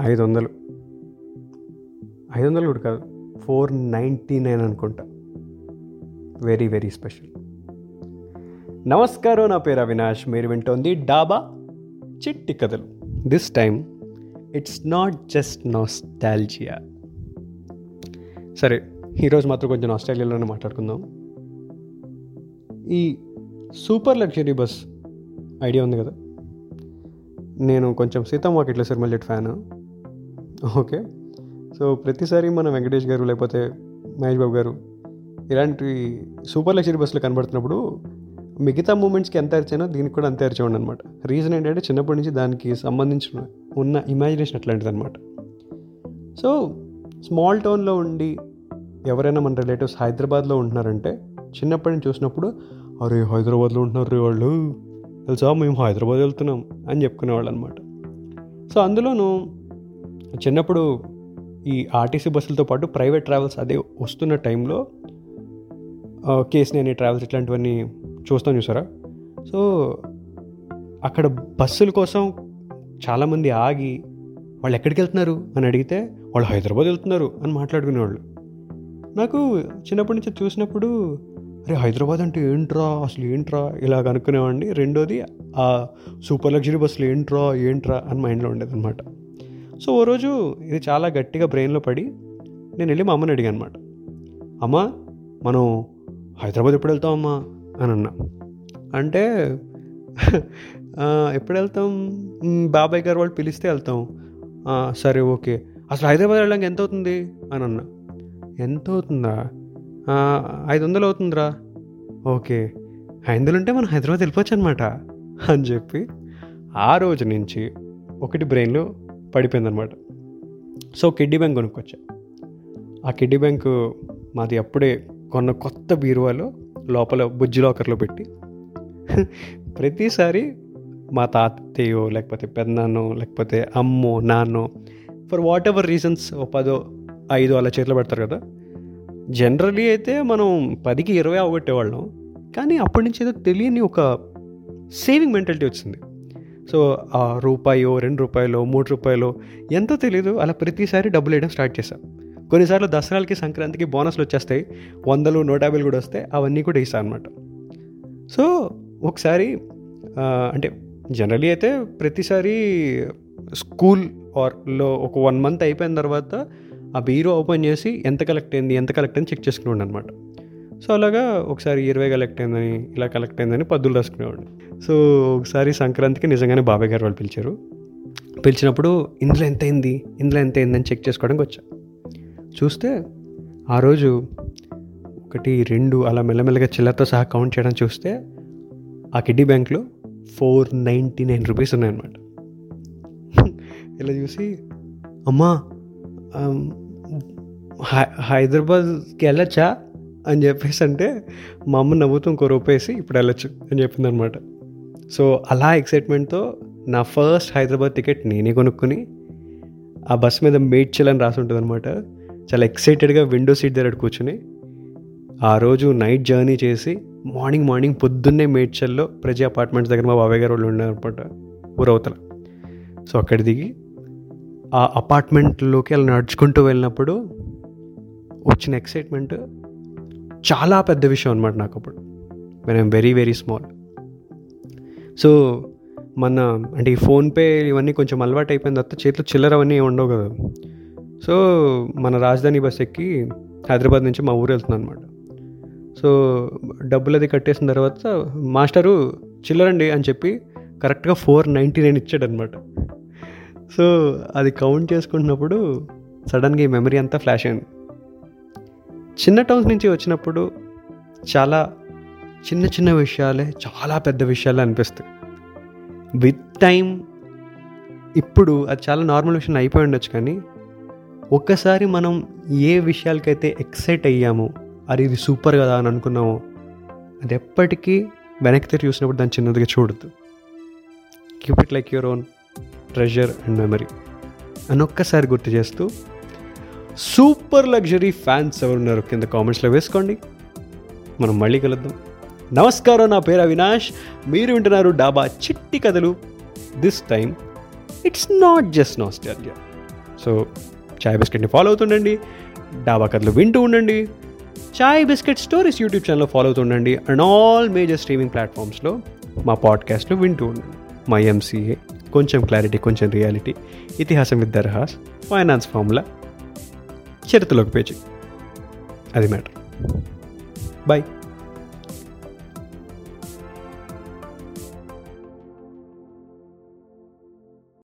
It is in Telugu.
ఐదు వందలు ఐదు వందలు కూడా కాదు ఫోర్ నైంటీ నైన్ అనుకుంటా. Very very special. నమస్కారం నా పేరు అవినాష్. మీరు వింటోంది డాబా చిట్టి కథలు. This time it's not just nostalgia సరే ఈరోజు మాత్రం కొంచెం ఆస్ట్రేలియాలోనే మాట్లాడుకుందాం. ఈ సూపర్ లగ్జరీ బస్ ఐడియా ఉంది కదా? నేను కొంచెం Seethamma Vakitlo Sirimalle fan. Okay. So ప్రతిసారి మన వెంకటేష్ గారు లేకపోతే మహేష్ బాబు గారు ఇలాంటి సూపర్ లగ్జరీ బస్సులు కనబడుతున్నప్పుడు మిగతా మూమెంట్స్కి ఎంత అరిచానో దీనికి కూడా అంతే అరిచేవాడు అనమాట రీజన్ ఏంటంటే చిన్నప్పటి నుంచి దానికి సంబంధించిన ఉన్న ఇమాజినేషన్ అట్లాంటిది అనమాట సో స్మాల్ టౌన్లో ఉండి ఎవరైనా మన రిలేటివ్స్ హైదరాబాద్లో ఉంటున్నారంటే చిన్నప్పటి నుంచి చూసినప్పుడు అరే హైదరాబాద్లో ఉంటున్నారు రే వాళ్ళు. తెలుసా? మేము హైదరాబాద్ వెళ్తున్నాం. అని చెప్పుకునేవాళ్ళు అనమాట సో అందులోనూ చిన్నప్పుడు ఈ ఆర్టీసీ బస్సులతో పాటు ప్రైవేట్ ట్రావెల్స్ అదే వస్తున్న టైంలో కేసీనేని ట్రావెల్స్ ఇట్లాంటివన్నీ చూస్తాం చూసారా? సో అక్కడ బస్సుల కోసం చాలామంది ఆగి వాళ్ళు ఎక్కడికి వెళ్తున్నారు? అని అడిగితే వాళ్ళు హైదరాబాద్ వెళ్తున్నారు అని మాట్లాడుకునేవాళ్ళు. నాకు చిన్నప్పటి నుంచి చూసినప్పుడు అరే హైదరాబాద్ అంటే ఏంట్రా? అసలు ఏంట్రా? ఇలా అనుకునేవాడిని. రెండోది ఆ సూపర్ లగ్జరీ బస్సులు ఏంట్రా? ఏంట్రా? అని మైండ్లో ఉండేది అనమాట సో ఓ రోజు ఇది చాలా గట్టిగా బ్రెయిన్లో పడి నేను వెళ్ళి మా అమ్మని అడిగాను అనమాట అమ్మ మనం హైదరాబాద్ ఎప్పుడు వెళ్తాం అమ్మా? అని అన్నా. అంటే ఎప్పుడు వెళ్తాం? బాబాయ్ గారు వాళ్ళు పిలిస్తే వెళ్తాం. సరే ఓకే. అసలు హైదరాబాద్ వెళ్ళడానికి ఎంత అవుతుంది? అని అన్నా. ఎంత అవుతుందా? ఐదు వందలు అవుతుందిరా. ఓకే. ఐదు వందలు ఉంటే మనం హైదరాబాద్ వెళ్ళిపోవచ్చు అనమాట అని చెప్పి ఆ రోజు నుంచి ఒకటి బ్రెయిన్లో పడిపోయిందనమాట. సో కిడ్డీ బ్యాంక్ కొనుక్కొచ్చా. ఆ కిడ్డీ బ్యాంకు మాది అప్పుడే కొన్న కొత్త బీరువాలో లోపల బుజ్జి లాకర్లో పెట్టి ప్రతిసారి మా తాతయ్యో లేకపోతే పెద్దనాన్నో లేకపోతే అమ్మో నాన్నో ఫర్ వాట్ ఎవర్ రీజన్స్ ఓ పదో ఐదు అలా చేతిలో పెడతారు కదా. జనరలీ అయితే మనం పదికి ఇరవై అవగొట్టేవాళ్ళం కానీ అప్పటి నుంచి ఏదో తెలియని ఒక సేవింగ్ మెంటాలిటీ వచ్చింది. సో ఆ రూపాయో రెండు రూపాయలు మూడు రూపాయలు ఎంతో తెలియదు అలా ప్రతిసారి డబ్బులు వేయడం స్టార్ట్ చేశాం. కొన్నిసార్లు దసరాలకి సంక్రాంతికి బోనస్లు వచ్చేస్తాయి. వందలు నూట యాభైలు కూడా వస్తాయి అవన్నీ కూడా వేసాను అనమాట సో ఒకసారి అంటే జనరలీ అయితే ప్రతిసారి స్కూల్ ఆర్లో ఒక వన్ మంత్ అయిపోయిన తర్వాత ఆ బీరో ఓపెన్ చేసి ఎంత కలెక్ట్ అయింది ఎంత కలెక్ట్ అయింది చెక్ చేసుకుని అనమాట సో అలాగా ఒకసారి ఇరవై కలెక్ట్ అయిందని ఇలా కలెక్ట్ అయిందని పద్దులు రాసుకునేవాడు సో ఒకసారి సంక్రాంతికి నిజంగానే బాబాయ్ గారు వాళ్ళు పిలిచారు. పిలిచినప్పుడు ఇందులో ఎంత అయింది ఇందులో ఎంత అయిందని చెక్ చేసుకోవడానికి వచ్చా. చూస్తే ఆ రోజు ఒకటి రెండు అలా మెల్లమెల్లగా చిల్లరతో సహా కౌంట్ చేయడం చూస్తే ఆ కిడ్డీ బ్యాంక్లో ఫోర్ నైంటీ నైన్ రూపీస్ ఉన్నాయన్నమాట. ఇలా చూసి అమ్మా హైదరాబాద్కి వెళ్ళచ్చా? అని చెప్పేసి అంటే మా అమ్మ నవ్వుతూ ఇంకో రూపేసి ఇప్పుడు వెళ్ళొచ్చు అని చెప్పింది అనమాట సో అలా ఎక్సైట్మెంట్తో నా ఫస్ట్ హైదరాబాద్ టికెట్ నేనే కొనుక్కుని ఆ బస్ మీద మేడ్చల్ అని రాసి ఉంటుంది అనమాట చాలా ఎక్సైటెడ్గా విండో సీట్ దగ్గర కూర్చుని ఆ రోజు నైట్ జర్నీ చేసి మార్నింగ్ మార్నింగ్ పొద్దున్నే మేడ్చల్లో ప్రజా అపార్ట్మెంట్స్ దగ్గర మా బాబాయ్ గారు వాళ్ళు ఉన్నారనమాట ఊరవతల సో అక్కడ దిగి ఆ అపార్ట్మెంట్లోకి అలా నడుచుకుంటూ వెళ్ళినప్పుడు వచ్చిన ఎక్సైట్మెంట్ చాలా పెద్ద విషయం అనమాట నాకు అప్పుడు. When I'm very very small so మన అంటే ఈ ఫోన్పే ఇవన్నీ కొంచెం అలవాటు అయిపోయిన తర్వాత చేతిలో చిల్లర అవన్నీ ఉండవు కదా. సో మన రాజధాని బస్ ఎక్కి హైదరాబాద్ నుంచి మా ఊరు వెళ్తున్నాను అనమాట సో డబ్బులు అది కట్టేసిన తర్వాత మాస్టరు చిల్లరండి అని చెప్పి కరెక్ట్గా ఫోర్ నైంటీ నైన్ ఇచ్చాడు అనమాట సో అది కౌంట్ చేసుకుంటున్నప్పుడు సడన్గా ఈ మెమరీ అంతా ఫ్లాష్ అయింది. చిన్న టౌన్స్ నుంచి వచ్చినప్పుడు చాలా చిన్న చిన్న విషయాలే చాలా పెద్ద విషయాలు అనిపిస్తాయి. విత్ టైం ఇప్పుడు అది చాలా నార్మల్ విషయం అయిపోయి ఉండొచ్చు కానీ ఒక్కసారి మనం ఏ విషయాలకైతే ఎక్సైట్ అయ్యామో అది ఇది సూపర్ కదా అని అనుకున్నామో అది ఎప్పటికీ వెనక్కి తిరిగి చూసినప్పుడు దాన్ని చిన్నదిగా చూడద్దు. Keep it like your own treasure and memory అని ఒక్కసారి గుర్తు చేస్తూ సూపర్ లగ్జరీ ఫ్యాన్స్ ఎవరున్నారు కింద కామెంట్స్లో వేసుకోండి. మనం మళ్ళీ కలుద్దాం. నమస్కారం నా పేరు అవినాష్. మీరు వింటున్నారు డాబా చిట్టి కథలు. This time it's not just nostalgia so Chai బిస్కెట్ని follow అవుతుండండి. డాబా కథలు వింటూ ఉండండి. Chai biscuit stories YouTube channel follow అవుతుండండి and all major streaming ప్లాట్ఫామ్స్లో మా పాడ్కాస్ట్లు వింటూ ఉండండి. మా ఎంసీఏ కొంచెం క్లారిటీ కొంచెం రియాలిటీ ఇతిహాసం విత్ దర్హాస్ ఫైనాన్స్ ఫార్ములా ചരിത്രത്തിലൊക്കെ പേജ് അതിമായിട്ട് ബൈ.